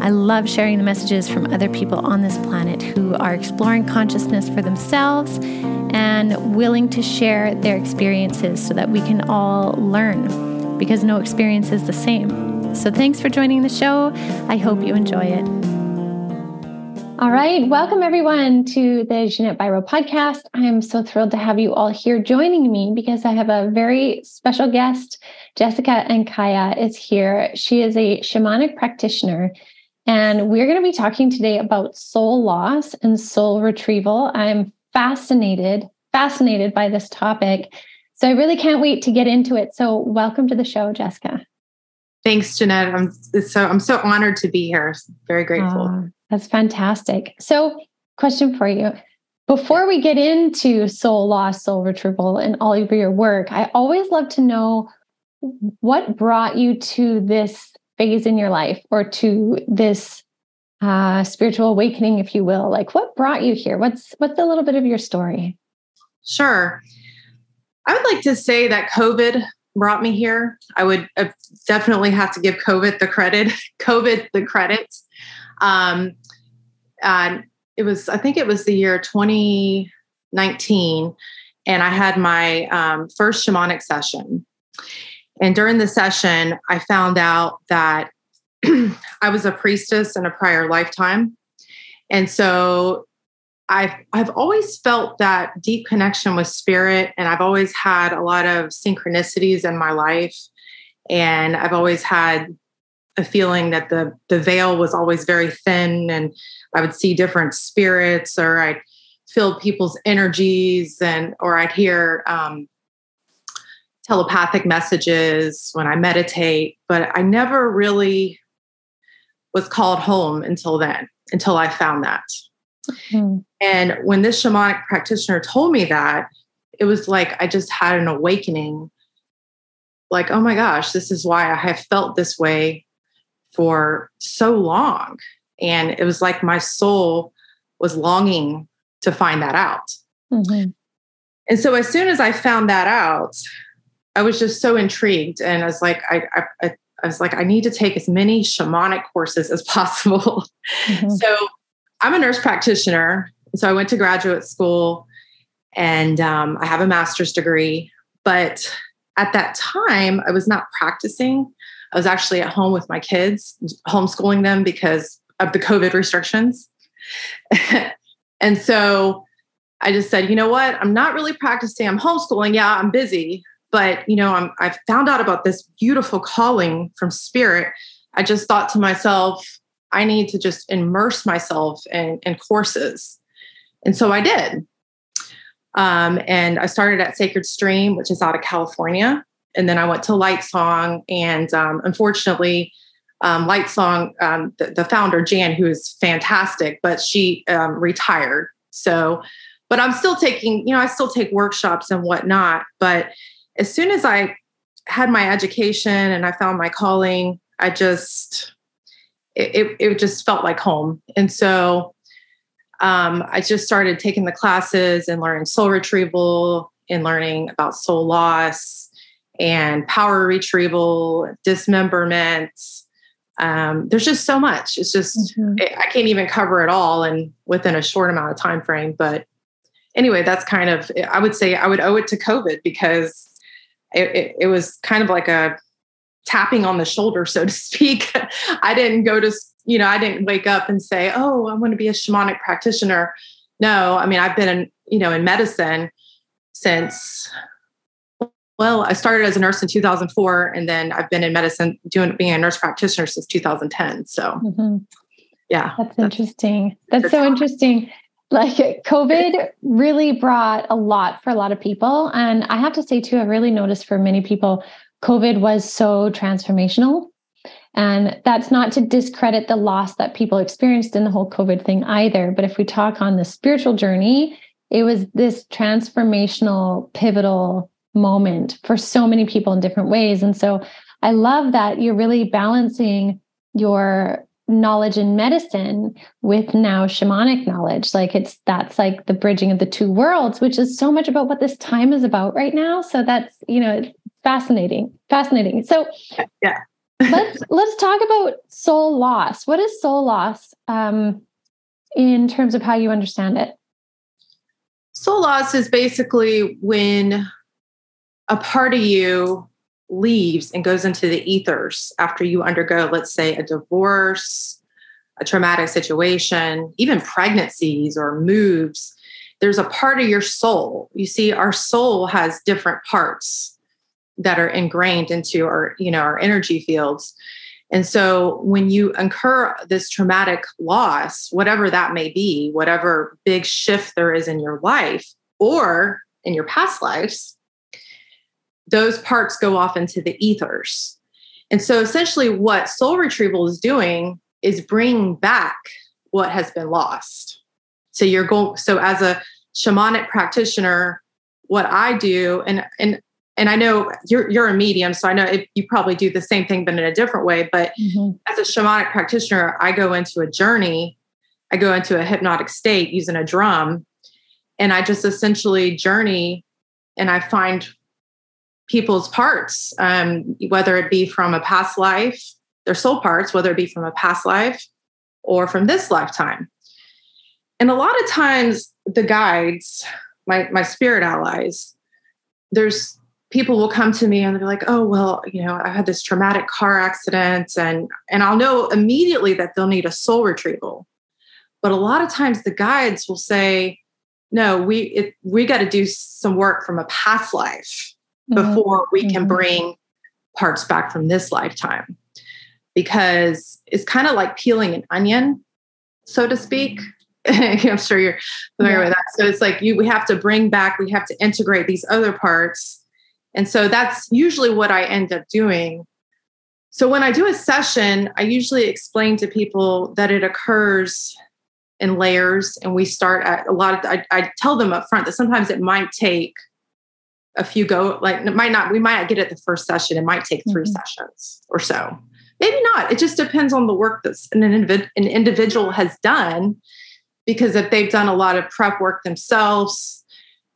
I love sharing the messages from other people on this planet who are exploring consciousness for themselves and willing to share their experiences so that we can all learn because no experience is the same. So, thanks for joining the show. I hope you enjoy it. All right. Welcome, everyone, to the Ginette Biro podcast. I'm so thrilled to have you all here joining me because I have a very special guest. Jessica Ancaya is here. She is a shamanic practitioner, and we're going to be talking today about soul loss and soul retrieval. I'm fascinated, fascinated by this topic. So I really can't wait to get into it. So, welcome to the show, Jessica. Thanks, Ginette. I'm so I'm so honored to be here. Very grateful. Ah, that's fantastic. So, question for you. Before we get into soul loss, soul retrieval, and all of your work, I always love to know what brought you to this phase in your life or to this uh, spiritual awakening, if you will. Like, what brought you here? What's what's a little bit of your story? Sure. I would like to say that COVID brought me here. I would uh, definitely have to give COVID the credit. COVID the credit. Um, it was, I think it was the year 2019, and I had my um, first shamanic session. And during the session, I found out that I was a priestess in a prior lifetime. And so I've I've always felt that deep connection with spirit, and I've always had a lot of synchronicities in my life, and I've always had a feeling that the the veil was always very thin, and I would see different spirits, or I'd feel people's energies, and or I'd hear um, telepathic messages when I meditate, but I never really was called home until then, until I found that. Mm-hmm. And when this shamanic practitioner told me that, it was like I just had an awakening like, oh my gosh, this is why I have felt this way for so long. And it was like my soul was longing to find that out. Mm-hmm. And so as soon as I found that out, I was just so intrigued. And I was like, I, I, I was like, I need to take as many shamanic courses as possible. Mm-hmm. So I'm a nurse practitioner. So I went to graduate school and um, I have a master's degree. But at that time, I was not practicing. I was actually at home with my kids, homeschooling them because of the COVID restrictions. and so I just said, you know what? I'm not really practicing. I'm homeschooling. Yeah, I'm busy, but you know, I'm I've found out about this beautiful calling from spirit. I just thought to myself, I need to just immerse myself in, in courses. And so I did. Um, and I started at Sacred Stream, which is out of California. And then I went to Lightsong. And um, unfortunately, um, Lightsong, um, the, the, founder, Jan, who is fantastic, but she um, retired. So, but I'm still taking, you know, I still take workshops and whatnot. But as soon as I had my education and I found my calling, I just, it, it just felt like home. And so um, I just started taking the classes and learning soul retrieval and learning about soul loss and power retrieval, dismemberment. Um, there's just so much. It's just mm-hmm. it, I can't even cover it all and within a short amount of time frame. But anyway, that's kind of I would say I would owe it to COVID because it, it, it was kind of like a tapping on the shoulder, so to speak. I didn't go to, you know, I didn't wake up and say, oh, I want to be a shamanic practitioner. No, I mean, I've been in, you know, in medicine since, well, I started as a nurse in 2004, and then I've been in medicine doing being a nurse practitioner since 2010. So, mm-hmm. yeah. That's, that's interesting. That's so interesting like covid really brought a lot for a lot of people and i have to say too I've really noticed for many people COVID was so transformational. And that's not to discredit the loss that people experienced in the whole COVID thing either. But if we talk on the spiritual journey, it was this transformational, pivotal moment for so many people in different ways. And so I love that you're really balancing your knowledge in medicine with now shamanic knowledge. Like it's that's like the bridging of the two worlds which is so much about what this time is about right now. So that's you know fascinating fascinating. So yeah. let's let's talk about soul loss. What is soul loss um in terms of how you understand it? Soul loss is basically when a part of you leaves and goes into the ethers after you undergo, let's say, a divorce, a traumatic situation, even pregnancies or moves, there's a part of your soul. You see, our soul has different parts that are ingrained into our, you know, our energy fields. And so when you incur this traumatic loss, whatever that may be, whatever big shift there is in your life or in your past lives, those parts go off into the ethers. And so essentially, what soul retrieval is doing is bringing back what has been lost. So you're going, so as a shamanic practitioner, what I do, and, and, and I know you're, you're a medium, so I know if you probably do the same thing, but in a different way. But mm-hmm. as a shamanic practitioner, I go into a journey, I go into a hypnotic state using a drum, and I just essentially journey and I find people's parts, um, whether it be from a past life, their soul parts, whether it be from a past life or from this lifetime. And a lot of times, the guides, my, my spirit allies, there's people will come to me and they're like, oh, well, you know, I had this traumatic car accident, and, and I'll know immediately that they'll need a soul retrieval. But a lot of times, the guides will say, no, we, it, we got to do some work from a past life mm-hmm. before we can mm-hmm. bring parts back from this lifetime because it's kind of like peeling an onion so to speak i'm sure you're familiar yeah. with that so it's like you we have to bring back we have to integrate these other parts and so that's usually what i end up doing so when i do a session i usually explain to people that it occurs in layers and we start at a lot of I, I tell them up front that sometimes it might take a few go like it might not we might not get it the first session it might take 3 mm-hmm. sessions or so maybe not it just depends on the work that an, individ- an individual has done because if they've done a lot of prep work themselves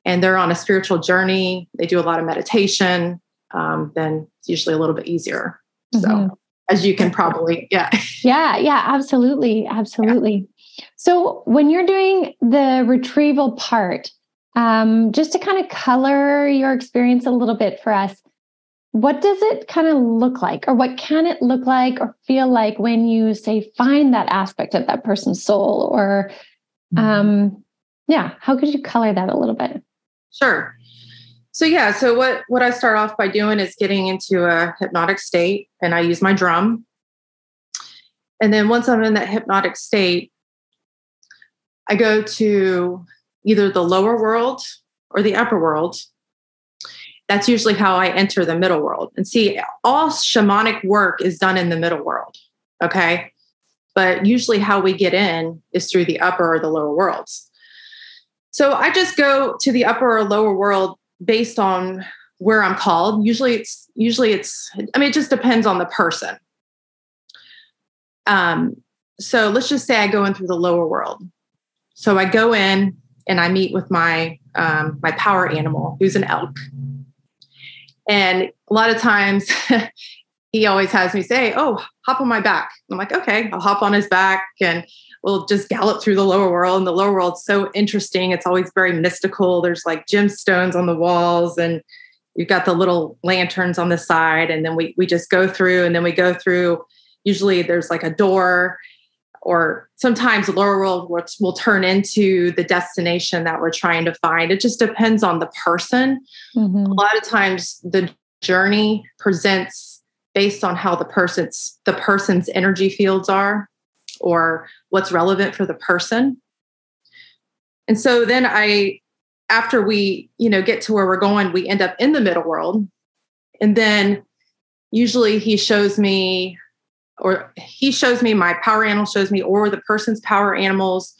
and they're on a spiritual journey they do a lot of meditation um, then it's usually a little bit easier so mm-hmm. as you can probably yeah yeah yeah absolutely absolutely yeah. so when you're doing the retrieval part um, just to kind of color your experience a little bit for us, what does it kind of look like, or what can it look like or feel like when you say find that aspect of that person's soul? Or, mm-hmm. um, yeah, how could you color that a little bit? Sure. So yeah, so what what I start off by doing is getting into a hypnotic state, and I use my drum. And then once I'm in that hypnotic state, I go to either the lower world or the upper world. That's usually how I enter the middle world. And see, all shamanic work is done in the middle world. Okay. But usually how we get in is through the upper or the lower worlds. So I just go to the upper or lower world based on where I'm called. Usually it's usually it's I mean it just depends on the person. Um so let's just say I go in through the lower world. So I go in and I meet with my um, my power animal, who's an elk. And a lot of times, he always has me say, "Oh, hop on my back." I'm like, "Okay, I'll hop on his back and." We'll just gallop through the lower world, and the lower world's so interesting. It's always very mystical. There's like gemstones on the walls, and you've got the little lanterns on the side, and then we we just go through, and then we go through. Usually, there's like a door, or sometimes the lower world will, will turn into the destination that we're trying to find. It just depends on the person. Mm-hmm. A lot of times the journey presents based on how the person's the person's energy fields are or what's relevant for the person. And so then I after we, you know, get to where we're going, we end up in the middle world. And then usually he shows me or he shows me my power animal shows me or the person's power animals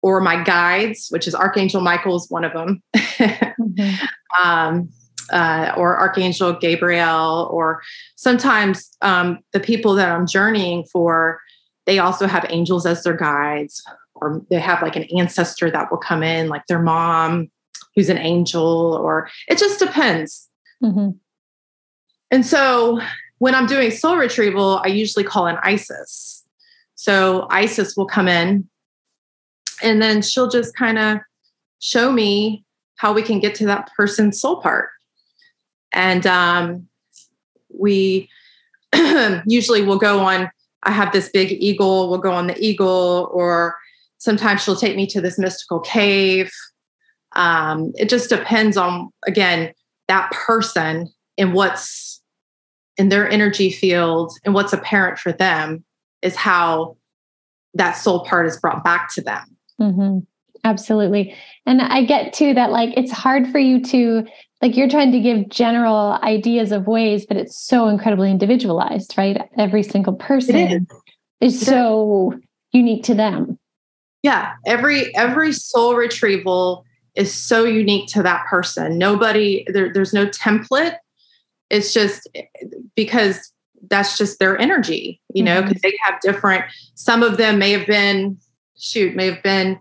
or my guides, which is Archangel Michael is one of them, mm-hmm. um, uh, or Archangel Gabriel, or sometimes um, the people that I'm journeying for, they also have angels as their guides, or they have like an ancestor that will come in, like their mom, who's an angel, or it just depends. Mm-hmm. And so when I'm doing soul retrieval, I usually call an Isis. So Isis will come in and then she'll just kind of show me how we can get to that person's soul part. And um, we usually will go on, I have this big eagle, we'll go on the eagle, or sometimes she'll take me to this mystical cave. Um, it just depends on, again, that person and what's in their energy field and what's apparent for them is how that soul part is brought back to them. Mm-hmm. Absolutely. And I get too that like it's hard for you to like you're trying to give general ideas of ways, but it's so incredibly individualized, right? Every single person is. is so unique to them. Yeah. Every every soul retrieval is so unique to that person. Nobody there, there's no template. It's just because that's just their energy, you know, because mm-hmm. they have different, some of them may have been shoot may have been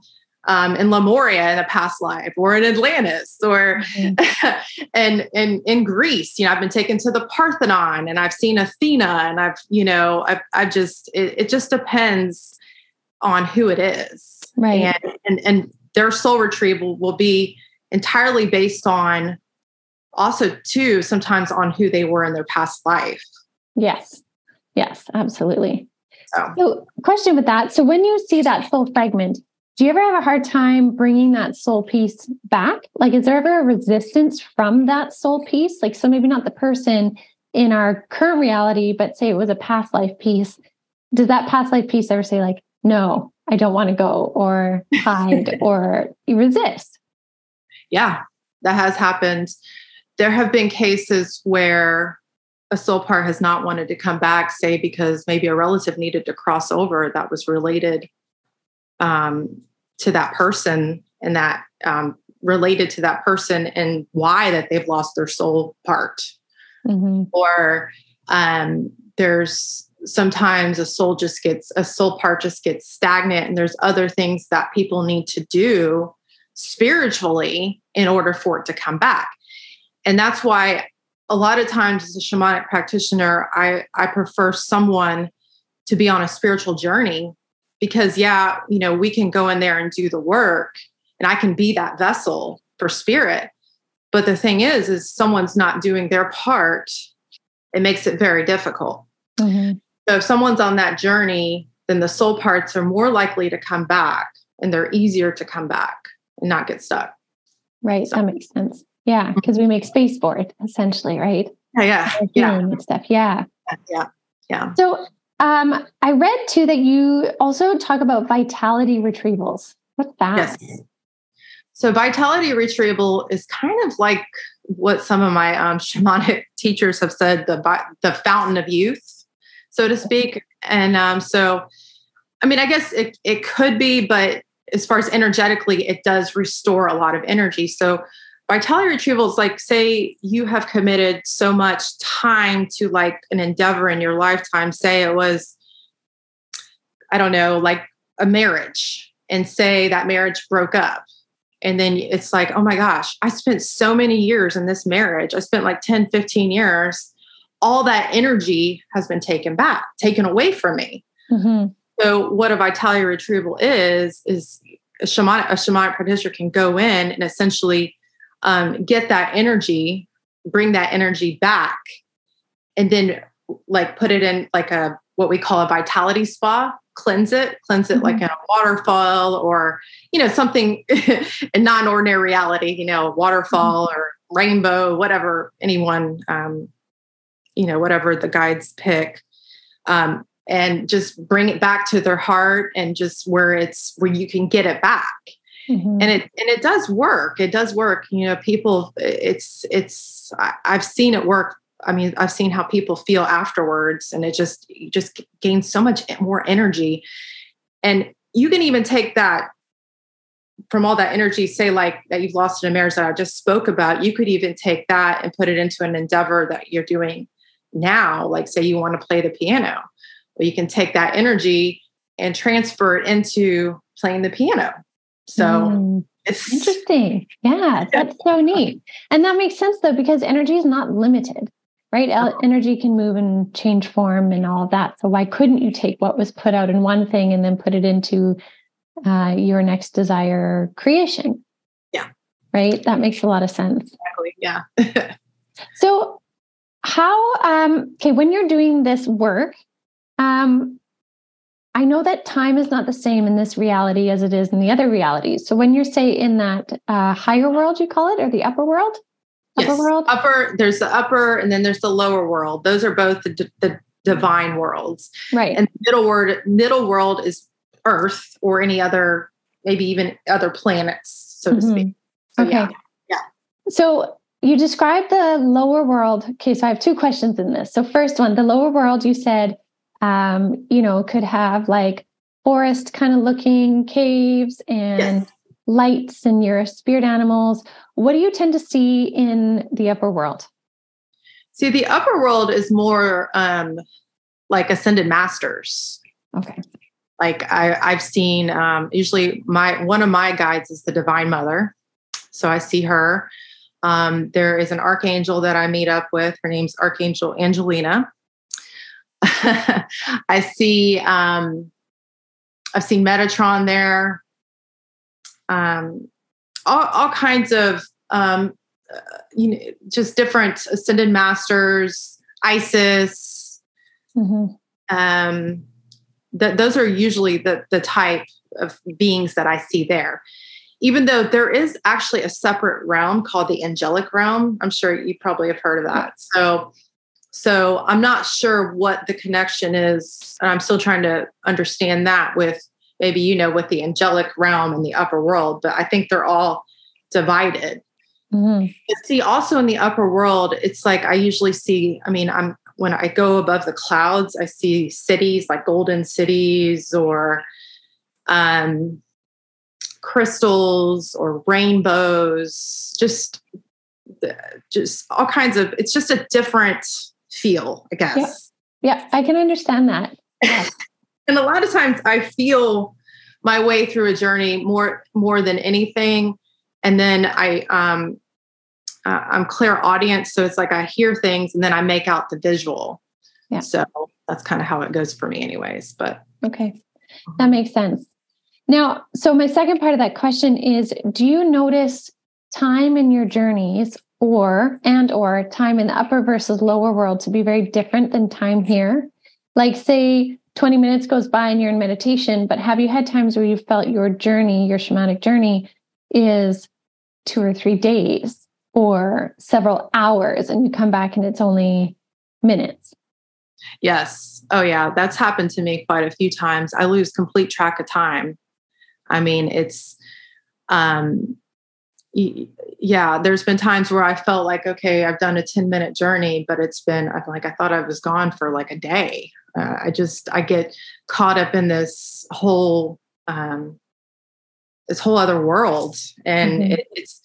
um, in Lemuria in a past life or in Atlantis or mm-hmm. and and in Greece. You know, I've been taken to the Parthenon and I've seen Athena and I've, you know, I've, I've just, it, it, just depends on who it is. Right. And, and, and their soul retrieval will be entirely based on also too, sometimes on who they were in their past life. Yes. Yes, absolutely. So. so, question with that. So, when you see that soul fragment, do you ever have a hard time bringing that soul piece back? Like, is there ever a resistance from that soul piece? Like, so maybe not the person in our current reality, but say it was a past life piece. Does that past life piece ever say, like, no, I don't want to go, or hide, or resist? Yeah, that has happened. There have been cases where a soul part has not wanted to come back, say because maybe a relative needed to cross over that was related um, to that person and that um, related to that person and why that they've lost their soul part. Mm-hmm. Or um, there's sometimes a soul just gets a soul part just gets stagnant and there's other things that people need to do spiritually in order for it to come back and that's why a lot of times as a shamanic practitioner, I, I prefer someone to be on a spiritual journey because yeah, you know, we can go in there and do the work and I can be that vessel for spirit. But the thing is, is someone's not doing their part, it makes it very difficult. Mm-hmm. So if someone's on that journey, then the soul parts are more likely to come back and they're easier to come back and not get stuck. Right. So. That makes sense. Yeah, because mm-hmm. we make space for it essentially, right? Yeah, yeah, yeah. Stuff. Yeah, yeah, yeah. So, um, I read too that you also talk about vitality retrievals. What's that? Yes. So, vitality retrieval is kind of like what some of my um, shamanic teachers have said the the fountain of youth, so to speak. And um, so, I mean, I guess it it could be, but as far as energetically, it does restore a lot of energy. So vitality retrieval is like say you have committed so much time to like an endeavor in your lifetime say it was i don't know like a marriage and say that marriage broke up and then it's like oh my gosh i spent so many years in this marriage. I spent like 10 15 years. All that energy has been taken back taken away from me. Mm-hmm. so what a vitality retrieval is is a shamanic, a shamanic practitioner can go in and essentially um, get that energy, bring that energy back, and then like put it in like a what we call a vitality spa cleanse it cleanse it mm-hmm. like in a waterfall or you know something in non-ordinary reality you know waterfall mm-hmm. or rainbow whatever anyone um, you know whatever the guides pick um, and just bring it back to their heart and just where it's where you can get it back Mm-hmm. and it and it does work it does work you know people it's it's i've seen it work i mean i've seen how people feel afterwards and it just you just gains so much more energy and you can even take that from all that energy, say like that you've lost in a marriage that I just spoke about, you could even take that and put it into an endeavor that you're doing now. Like say you want to play the piano, well, you can take that energy and transfer it into playing the piano. So mm, it's interesting. Yeah, that's so neat. And that makes sense though, because energy is not limited, right? Energy can move and change form and all that. So why couldn't you take what was put out in one thing and then put it into uh, your next desire creation. Yeah. Right. That makes a lot of sense. Exactly. Yeah. so, how, um, okay, when you're doing this work, um, I know that time is not the same in this reality as it is in the other realities. So, when you're, say, in that uh, higher world, you call it, or the upper world? Upper yes. world? Upper, there's the upper and then there's the lower world. Those are both the, the divine worlds. Right. And middle world, middle world is Earth or any other, maybe even other planets, so mm-hmm. to speak. So, okay. Yeah. yeah. So you described the lower world. Okay, so I have two questions in this. So first one, the lower world, you said, um, you know, could have like forest kind of looking caves and yes. lights and your spirit animals. What do you tend to see in the upper world? See, the upper world is more um, like ascended masters. Okay like I, I've seen um, usually my one of my guides is the Divine Mother, so I see her. Um, there is an archangel that I meet up with. Her name's Archangel Angelina. I see. Um, I've seen Metatron there. Um, all, all kinds of um, uh, you know, just different ascended masters, Isis. Mm-hmm. Um, that those are usually the the type of beings that I see there. Even though there is actually a separate realm called the angelic realm, I'm sure you probably have heard of that. So so I'm not sure what the connection is, and I'm still trying to understand that with maybe you know with the angelic realm and the upper world, but I think they're all divided. Mm-hmm. See, also in the upper world, it's like I usually see. I mean, I'm when I go above the clouds, I see cities like golden cities or um, crystals or rainbows, just just all kinds of. It's just a different feel, I guess. Yeah, yeah I can understand that. Yeah. and a lot of times, I feel my way through a journey more more than anything, and then I um, uh, I'm clairaudience, so it's like I hear things and then I make out the visual. Yeah. So that's kind of how it goes for me, anyways. But okay, that makes sense. Now, so my second part of that question is: Do you notice time in your journeys, or and or time in the upper versus lower world, to be very different than time here? Like, say. 20 minutes goes by and you're in meditation, but have you had times where you felt your journey, your shamanic journey, is two or three days? or several hours and you come back and it's only minutes. Yes. Oh, yeah. That's happened to me quite a few times. I lose complete track of time. I mean, it's, um, yeah, there's been times where I felt like, okay, I've done a 10 minute journey, but it's been, I feel like, I thought I was gone for like a day. Uh, I just, I get caught up in this whole, um, this whole other world. And mm-hmm. it, it's,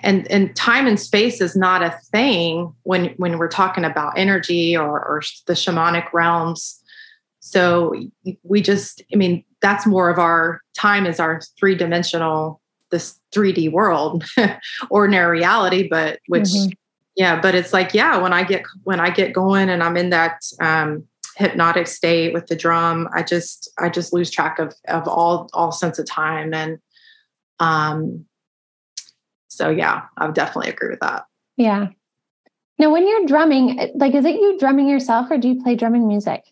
and and time and space is not a thing when when we're talking about energy or, or the shamanic realms so we just i mean that's more of our time is our three-dimensional this 3d world ordinary reality but which mm-hmm. yeah but it's like yeah when i get when i get going and i'm in that um hypnotic state with the drum i just i just lose track of of all all sense of time and um so yeah, I would definitely agree with that. Yeah. Now, when you're drumming, like, is it you drumming yourself or do you play drumming music?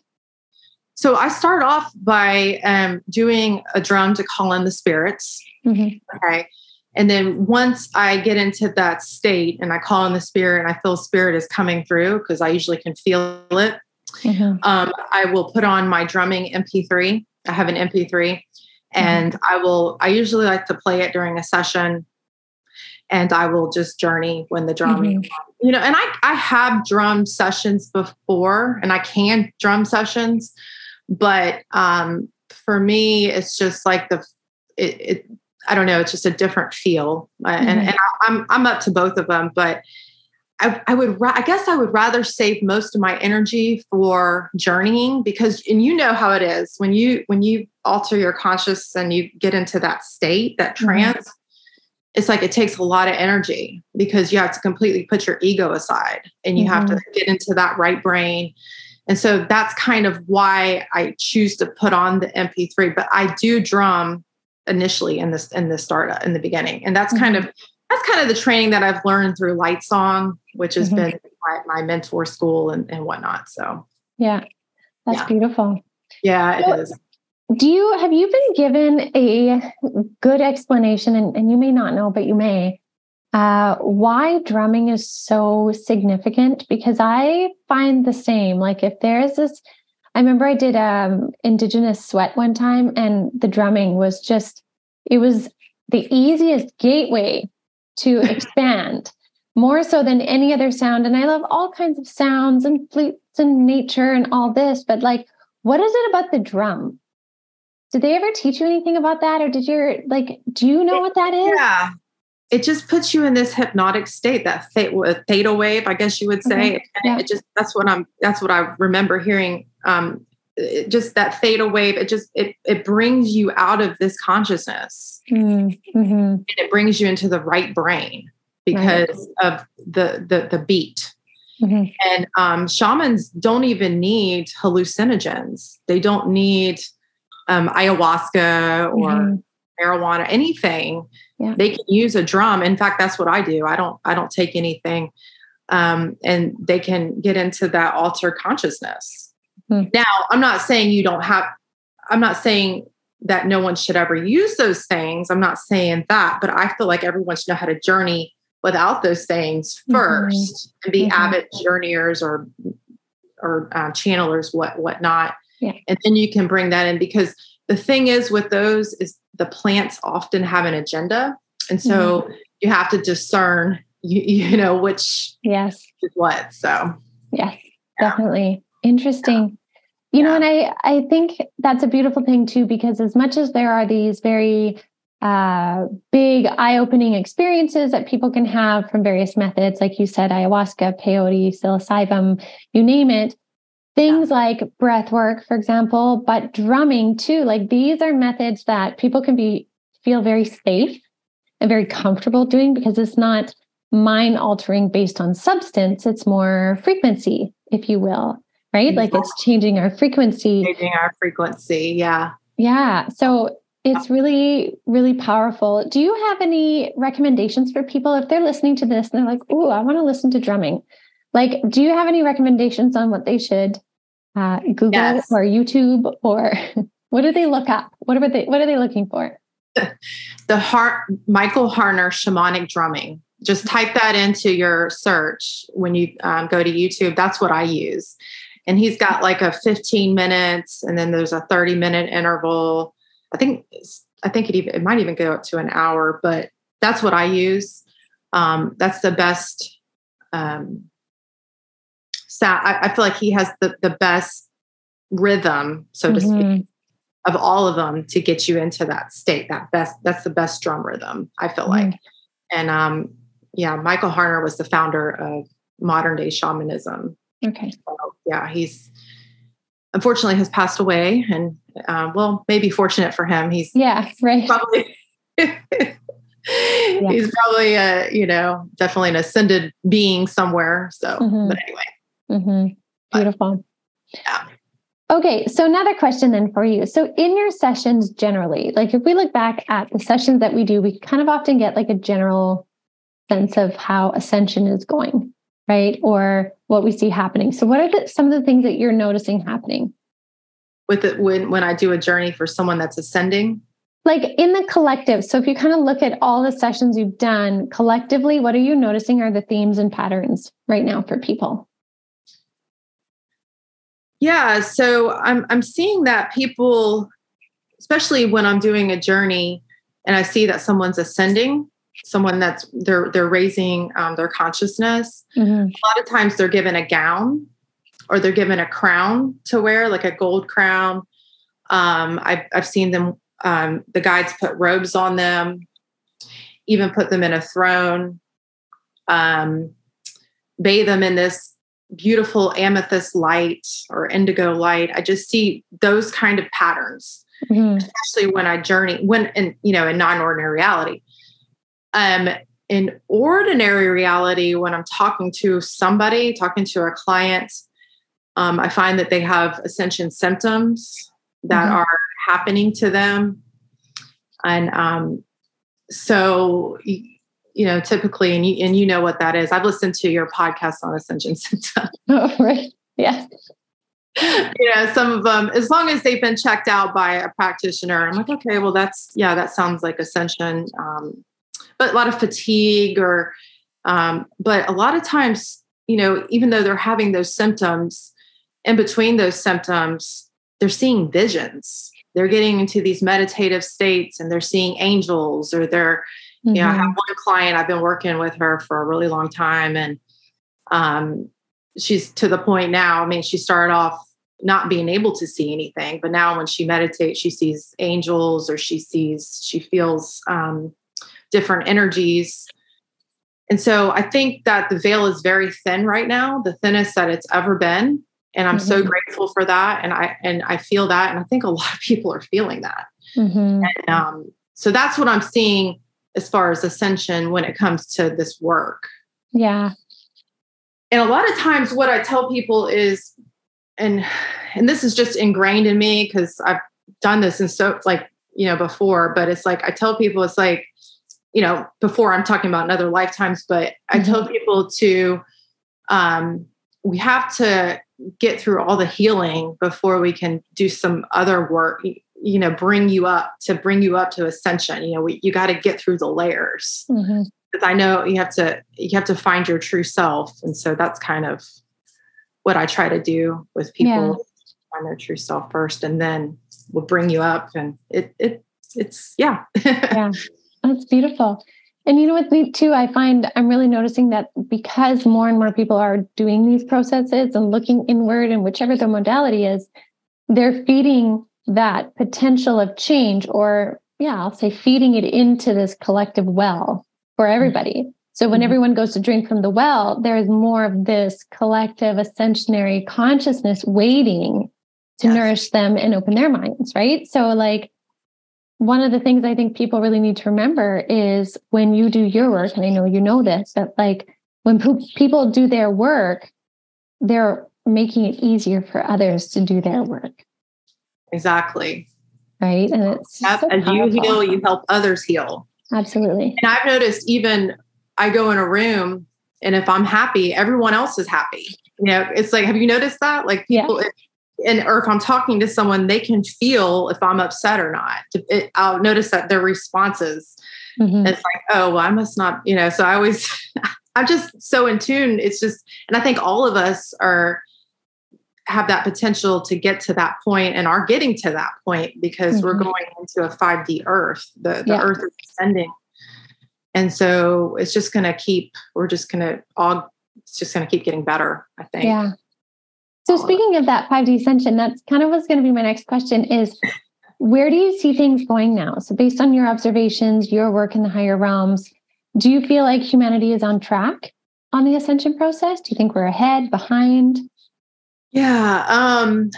So I start off by um, doing a drum to call in the spirits. Mm-hmm. Okay. And then once I get into that state and I call in the spirit and I feel spirit is coming through because I usually can feel it, mm-hmm. um, I will put on my drumming MP3. I have an MP3 mm-hmm. and. I will, I usually like to play it during a session and I will just journey when the drumming, mm-hmm. you know, and I, I have drum sessions before and I can drum sessions, but um, for me, it's just like the, it, it I don't know, it's just a different feel. Mm-hmm. And, and I, I'm I'm up to both of them, but I, I would, I guess I would rather save most of my energy for journeying because, and you know how it is when you, when you alter your conscious and you get into that state, that mm-hmm. trance, mm-hmm. it's like it takes a lot of energy because you have to completely put your ego aside and you mm-hmm. have to mm-hmm. get into that right brain. And so that's kind of why I choose to put on the MP3, but I do drum initially in this, in the start, in the beginning. And that's mm-hmm. kind of, that's kind of the training that I've learned through Lightsong which has mm-hmm. been my, my, mentor school and, and whatnot. So, yeah, that's yeah. beautiful. Yeah, it so, is. Do you have you been given a good explanation, and, and you may not know, but you may, uh, why drumming is so significant? Because I find the same. Like if there's this, I remember I did um indigenous sweat one time, and the drumming was just it was the easiest gateway to expand more so than any other sound. And I love all kinds of sounds and flutes and nature and all this, but like, what is it about the drum? Did they ever teach you anything about that? Or did you like, do you know what that is? Yeah. It just puts you in this hypnotic state, that theta wave, I guess you would say. Mm-hmm. Yeah. It just, that's what I'm, that's what I remember hearing. Um, just that theta wave, it just, it, it brings you out of this consciousness mm-hmm. and it brings you into the right brain because right. of the the, the beat. Mm-hmm. And um, shamans don't even need hallucinogens. They don't need um, ayahuasca or mm-hmm. marijuana, anything. Yeah. They can use a drum. In fact, that's what I do. I don't. I don't take anything, um, and they can get into that altered consciousness. Mm-hmm. Now, I'm not saying you don't have. I'm not saying that no one should ever use those things. I'm not saying that, but I feel like everyone should know how to journey without those things 1st mm-hmm. and be mm-hmm. avid journeyers or or uh, channelers, what whatnot. Yeah. And then you can bring that in because the thing is with those is the plants often have an agenda, and so mm-hmm. you have to discern you, you know which yes is what. So yes, yeah. definitely interesting. You know, and I I think that's a beautiful thing too because as much as there are these very uh, big eye-opening experiences that people can have from various methods, like you said, ayahuasca, peyote, psilocybin, you name it. Things yeah. like breath work, for example, but drumming too. Like these are methods that people can be feel very safe and very comfortable doing because it's not mind altering based on substance. It's more frequency, if you will, right? Exactly. Like it's changing our frequency. Changing our frequency. Yeah. Yeah. So it's really, really powerful. Do you have any recommendations for people if they're listening to this and they're like, "Oh, I want to listen to drumming"? Like, do you have any recommendations on what they should uh, Google yes. or YouTube or what do they look up? What are they What are they looking for? The heart Michael Harner shamanic drumming. Just type that into your search when you um, go to YouTube. That's what I use. And he's got like a 15 minutes, and then there's a 30 minute interval I think I think it even it might even go up to an hour, but that's what I use. Um, that's the best. Um, sound. I, I, feel like he has the the best rhythm, so to mm-hmm. speak, of all of them to get you into that state. That best. That's the best drum rhythm. I feel mm-hmm. like, and um, yeah, Michael Harner was the founder of modern day shamanism. Okay. So, yeah, he's unfortunately has passed away and um, well maybe fortunate for him he's yeah right probably yeah. he's probably a you know definitely an ascended being somewhere so mm-hmm. but anyway mm-hmm. beautiful but, yeah Okay, so another question then for you. So, in your sessions generally, like if we look back at the sessions that we do, we kind of often get like a general sense of how ascension is going right? Or what we see happening. So, what are the, some of the things that you're noticing happening? With it, when when I do a journey for someone that's ascending, like in the collective. So, if you kind of look at all the sessions you've done collectively, what are you noticing are the themes and patterns right now for people? Yeah, so I'm I'm seeing that people, especially when I'm doing a journey and I see that someone's ascending, someone that's they're they're raising um, their consciousness mm-hmm. a lot of times they're given a gown or they're given a crown to wear like a gold crown um, I've, I've seen them um, the guides put robes on them, even put them in a throne, um, bathe them in this beautiful amethyst light or indigo light. I just see those kind of patterns, mm-hmm. especially when I journey when in you know in non-ordinary reality. Um, in ordinary reality, when I'm talking to somebody, talking to a client, um, I find that they have ascension symptoms that mm-hmm. are happening to them, and um, so you know, typically, and you, and you know what that is. I've listened to your podcast on ascension symptoms. Oh, right. Yeah. you know, some of them, as long as they've been checked out by a practitioner, I'm like, okay, well, that's, yeah, that sounds like ascension. Um, but a lot of fatigue or, um, but a lot of times, you know, even though they're having those symptoms, in between those symptoms, they're seeing visions. They're getting into these meditative states and they're seeing angels or they're, Mm-hmm. You know, I have mm-hmm. one client, I've been working with her for a really long time and um, she's to the point now. I mean, she started off not being able to see anything, but now when she meditates, she sees angels or she sees, she feels um, different energies. And so I think that the veil is very thin right now, the thinnest that it's ever been. And I'm mm-hmm. so grateful for that. And I and I feel that. And I think a lot of people are feeling that. Mm-hmm. And um, so that's what I'm seeing as far as ascension when it comes to this work. Yeah. And a lot of times what I tell people is and and this is just ingrained in me because I've done this and so like, you know, before, but it's like I tell people it's like, you know, before I'm talking about in other lifetimes, but mm-hmm. I tell people to um we have to get through all the healing before we can do some other work you know bring you up to bring you up to ascension you know we, you got to get through the layers mm-hmm. because i know you have to you have to find your true self and so that's kind of what i try to do with people yeah. find their true self first and then we'll bring you up and it it it's yeah yeah that's beautiful and you know what, me too i find i'm really noticing that because more and more people are doing these processes and looking inward and whichever the modality is they're feeding that potential of change or yeah i'll say feeding it into this collective well for mm-hmm. everybody so when mm-hmm. everyone goes to drink from the well there's more of this collective ascensionary consciousness waiting to yes. nourish them and open their minds right so like one of the things i think people really need to remember is when you do your work and i know you know this but like when people do their work they're making it easier for others to do their work Exactly. Right. And it's yep. so as you heal, you help others heal. Absolutely. And I've noticed even I go in a room and if I'm happy, everyone else is happy. You know, it's like, have you noticed that? Like people, yeah. And or if I'm talking to someone, they can feel if I'm upset or not. It, I'll notice that their responses. Mm-hmm. It's like, oh, well, I must not, you know. So I always, I'm just so in tune. It's just, and I think all of us are have that potential to get to that point and are getting to that point because mm-hmm. we're going into a 5D earth. The, the yeah. earth is ascending. And so it's just going to keep, we're just going to all, it's just going to keep getting better, I think. Yeah. So speaking of that 5D ascension, that's kind of what's going to be my next question is where do you see things going now? So based on your observations, your work in the higher realms, do you feel like humanity is on track on the ascension process? Do you think we're ahead, behind? Yeah. Um,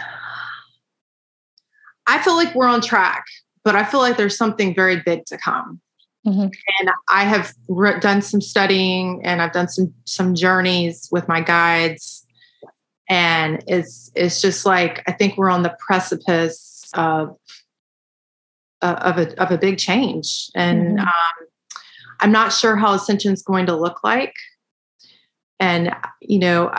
I feel like we're on track, but I feel like there's something very big to come. Mm-hmm. And I have re- done some studying and I've done some some journeys with my guides, and it's it's just like I think we're on the precipice of of a of a big change, and mm-hmm. um, I'm not sure how ascension is going to look like and you know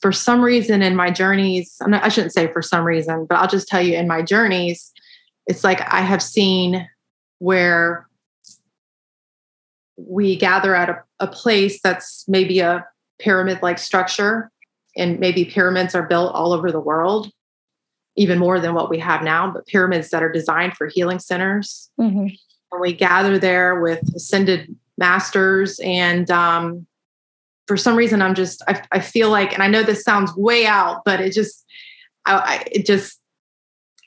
for some reason in my journeys not, i shouldn't say for some reason but i'll just tell you in my journeys it's like i have seen where we gather at a, a place that's maybe a pyramid like structure and maybe pyramids are built all over the world even more than what we have now but pyramids that are designed for healing centers mm-hmm. and we gather there with ascended masters and um, for some reason i'm just I, I feel like and i know this sounds way out but it just I, I it just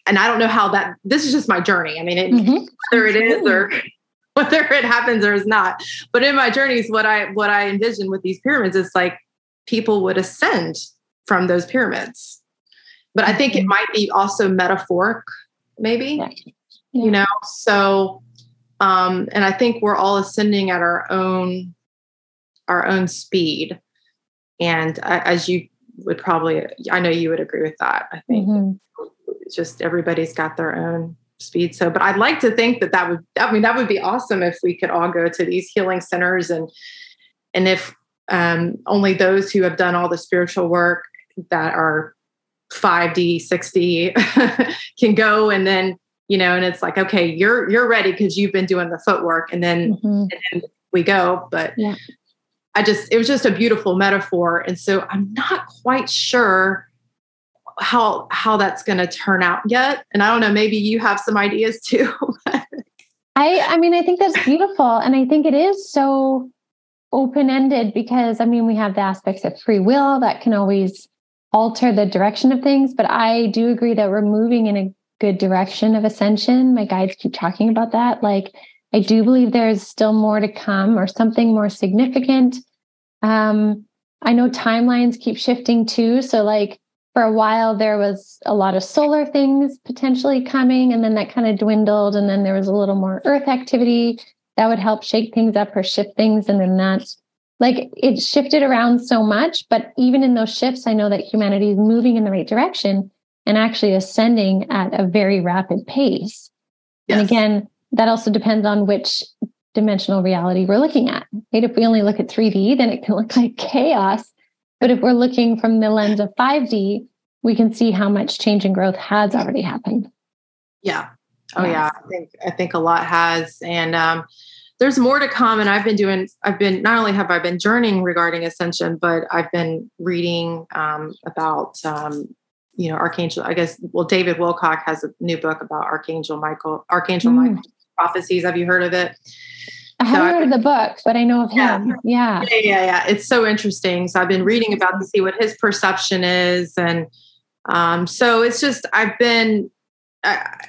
and I don't know how that. This is just my journey. I mean, it, mm-hmm. whether it is or whether it happens or is not. But in my journeys, what I what I envision with these pyramids is like people would ascend from those pyramids. But I think it mm-hmm. might be also metaphoric, maybe. Yeah. Yeah. You know, so um, and I think we're all ascending at our own our own speed. And as you would probably, I know you would agree with that. I think mm-hmm. just everybody's got their own speed. So, but I'd like to think that that would, I mean, that would be awesome if we could all go to these healing centers and, and if um, only those who have done all the spiritual work that are 5D, 6D can go and then, you know, and it's like, okay, you're, you're ready because you've been doing the footwork and then, mm-hmm. and then we go. But yeah. I just, it was just a beautiful metaphor. And so I'm not quite sure how how that's going to turn out yet. And I don't know, maybe you have some ideas too. I I mean, I think that's beautiful. And I think it is so open-ended because I mean, we have the aspects of free will that can always alter the direction of things. But I do agree that we're moving in a good direction of ascension. My guides keep talking about that. Like I do believe there's still more to come or something more significant. Um, I know timelines keep shifting too. So, like for a while, there was a lot of solar things potentially coming, and then that kind of dwindled. And then there was a little more Earth activity that would help shake things up or shift things. And then that's like it shifted around so much. But even in those shifts, I know that humanity is moving in the right direction and actually ascending at a very rapid pace. Yes. And again, that also depends on which dimensional reality we're looking at. Right? If we only look at 3D, then it can look like chaos. But if we're looking from the lens of 5D, we can see how much change and growth has already happened. Yeah. Oh yes. yeah. I think I think a lot has. And um, there's more to come. And I've been doing, I've been not only have I been journeying regarding ascension, but I've been reading um, about um, you know, Archangel, I guess, well, David Wilcock has a new book about Archangel Michael, Archangel mm. Michael prophecies. Have you heard of it? I haven't so heard of the book, but I know of yeah. him. Yeah. yeah. Yeah, yeah, It's so interesting. So I've been reading about to see what his perception is. And um, so it's just, I've been, I,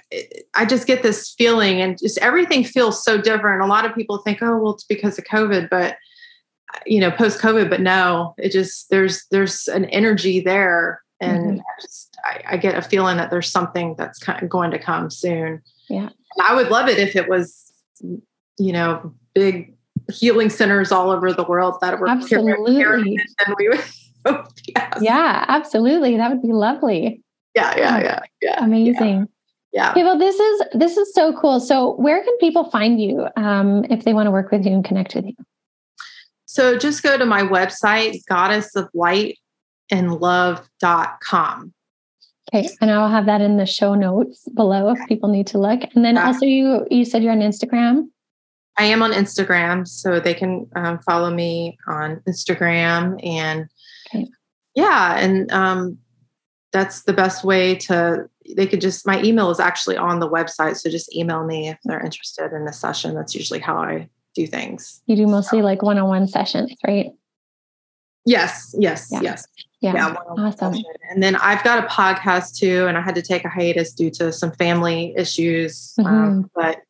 I just get this feeling and just everything feels so different. A lot of people think, oh, well, it's because of COVID, but you know, post COVID, but no, it just, there's, there's an energy there. And mm-hmm. I just, I, I get a feeling that there's something that's kind of going to come soon. Yeah. I would love it if it was, you know, big healing centers all over the world that were absolutely. and we would, yes. Yeah, absolutely. That would be lovely. Yeah, yeah, yeah, yeah. Amazing. Yeah. Okay, well, this is this is so cool. So, where can people find you um, if they want to work with you and connect with you? So, just go to my website, goddessoflightandlove.com. Okay, and I'll have that in the show notes below if people need to look. And then yeah. also, you you said you're on Instagram. I am on Instagram, so they can um, follow me on Instagram, and okay. yeah, and um, that's the best way to. They could just my email is actually on the website, so just email me if they're interested in a session. That's usually how I do things. You do mostly so. like one-on-one sessions, right? Yes, yes, yeah. yes. Yeah. yeah awesome. And then I've got a podcast too, and I had to take a hiatus due to some family issues. Um, mm-hmm. Um, but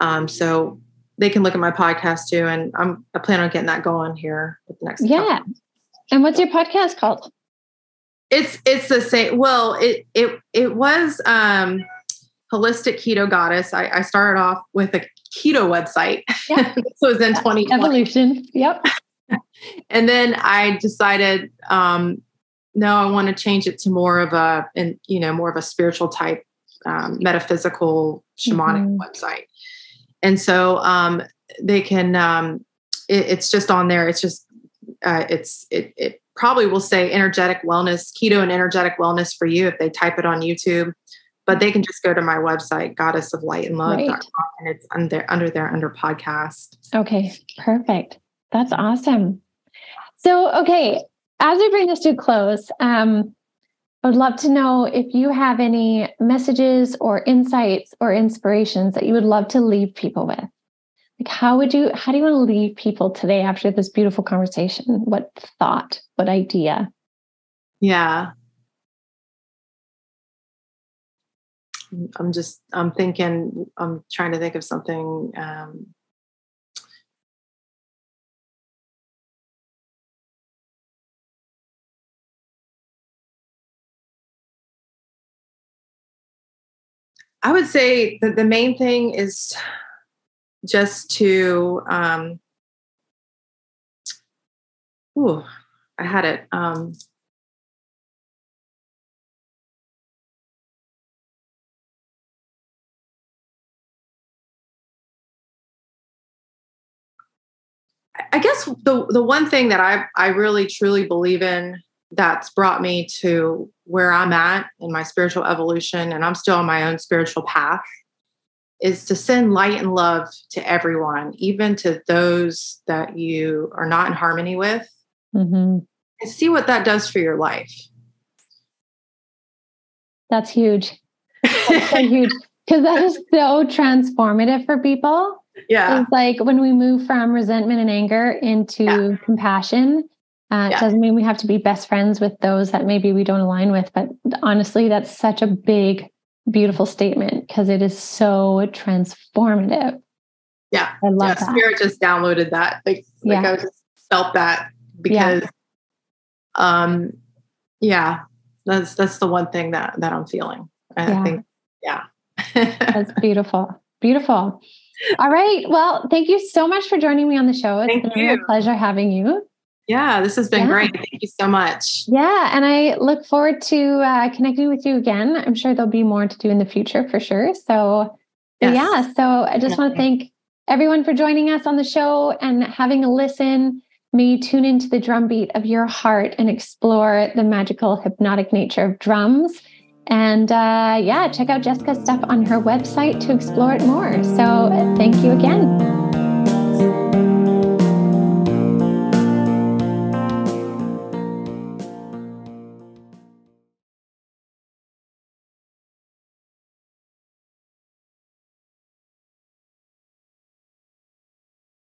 um, so they can look at my podcast too, and I'm I plan on getting that going here with the next. Yeah. And what's your podcast called? It's it's the same. Well, it it it was um holistic keto goddess. I, I started off with a keto website. Yeah. this was in twenty Evolution. Yep and then I decided, um, no, I want to change it to more of a, and you know, more of a spiritual type, um, metaphysical shamanic mm-hmm. website. And so um, they can, um, it, it's just on there. It's just, uh, it's it, it probably will say energetic wellness, keto and energetic wellness for you if they type it on YouTube. But they can just go to my website, goddess of light and love, right. and it's under under there under podcast. Okay, perfect. That's awesome. So, okay, as we bring this to a close, um, I would love to know if you have any messages or insights or inspirations that you would love to leave people with. Like, how would you, how do you want to leave people today after this beautiful conversation? What thought, what idea? Yeah. I'm just I'm thinking I'm trying to think of something um, I would say that the main thing is just to um ooh, I had it um I guess the the one thing that I I really truly believe in that's brought me to where I'm at in my spiritual evolution, and I'm still on my own spiritual path, is to send light and love to everyone, even to those that you are not in harmony with, mm-hmm. and see what that does for your life. That's huge. That's so huge because that is so transformative for people. Yeah. It's like when we move from resentment and anger into yeah. compassion. Uh, yeah. It doesn't mean we have to be best friends with those that maybe we don't align with, but honestly, that's such a big, beautiful statement because it is so transformative. Yeah, I love yeah, that. Spirit just downloaded that. Like, like yeah. I just felt that because, yeah. um, yeah, that's that's the one thing that that I'm feeling. I yeah. think, yeah, that's beautiful, beautiful. All right. Well, thank you so much for joining me on the show. It's thank been you. a real pleasure having you. Yeah, this has been yeah. great. Thank you so much. Yeah, and I look forward to uh, connecting with you again. I'm sure there'll be more to do in the future for sure. So, yes. yeah, so I just want to thank everyone for joining us on the show and having a listen. May you tune into the drumbeat of your heart and explore the magical hypnotic nature of drums. And uh, yeah, check out Jessica's stuff on her website to explore it more. So, thank you again.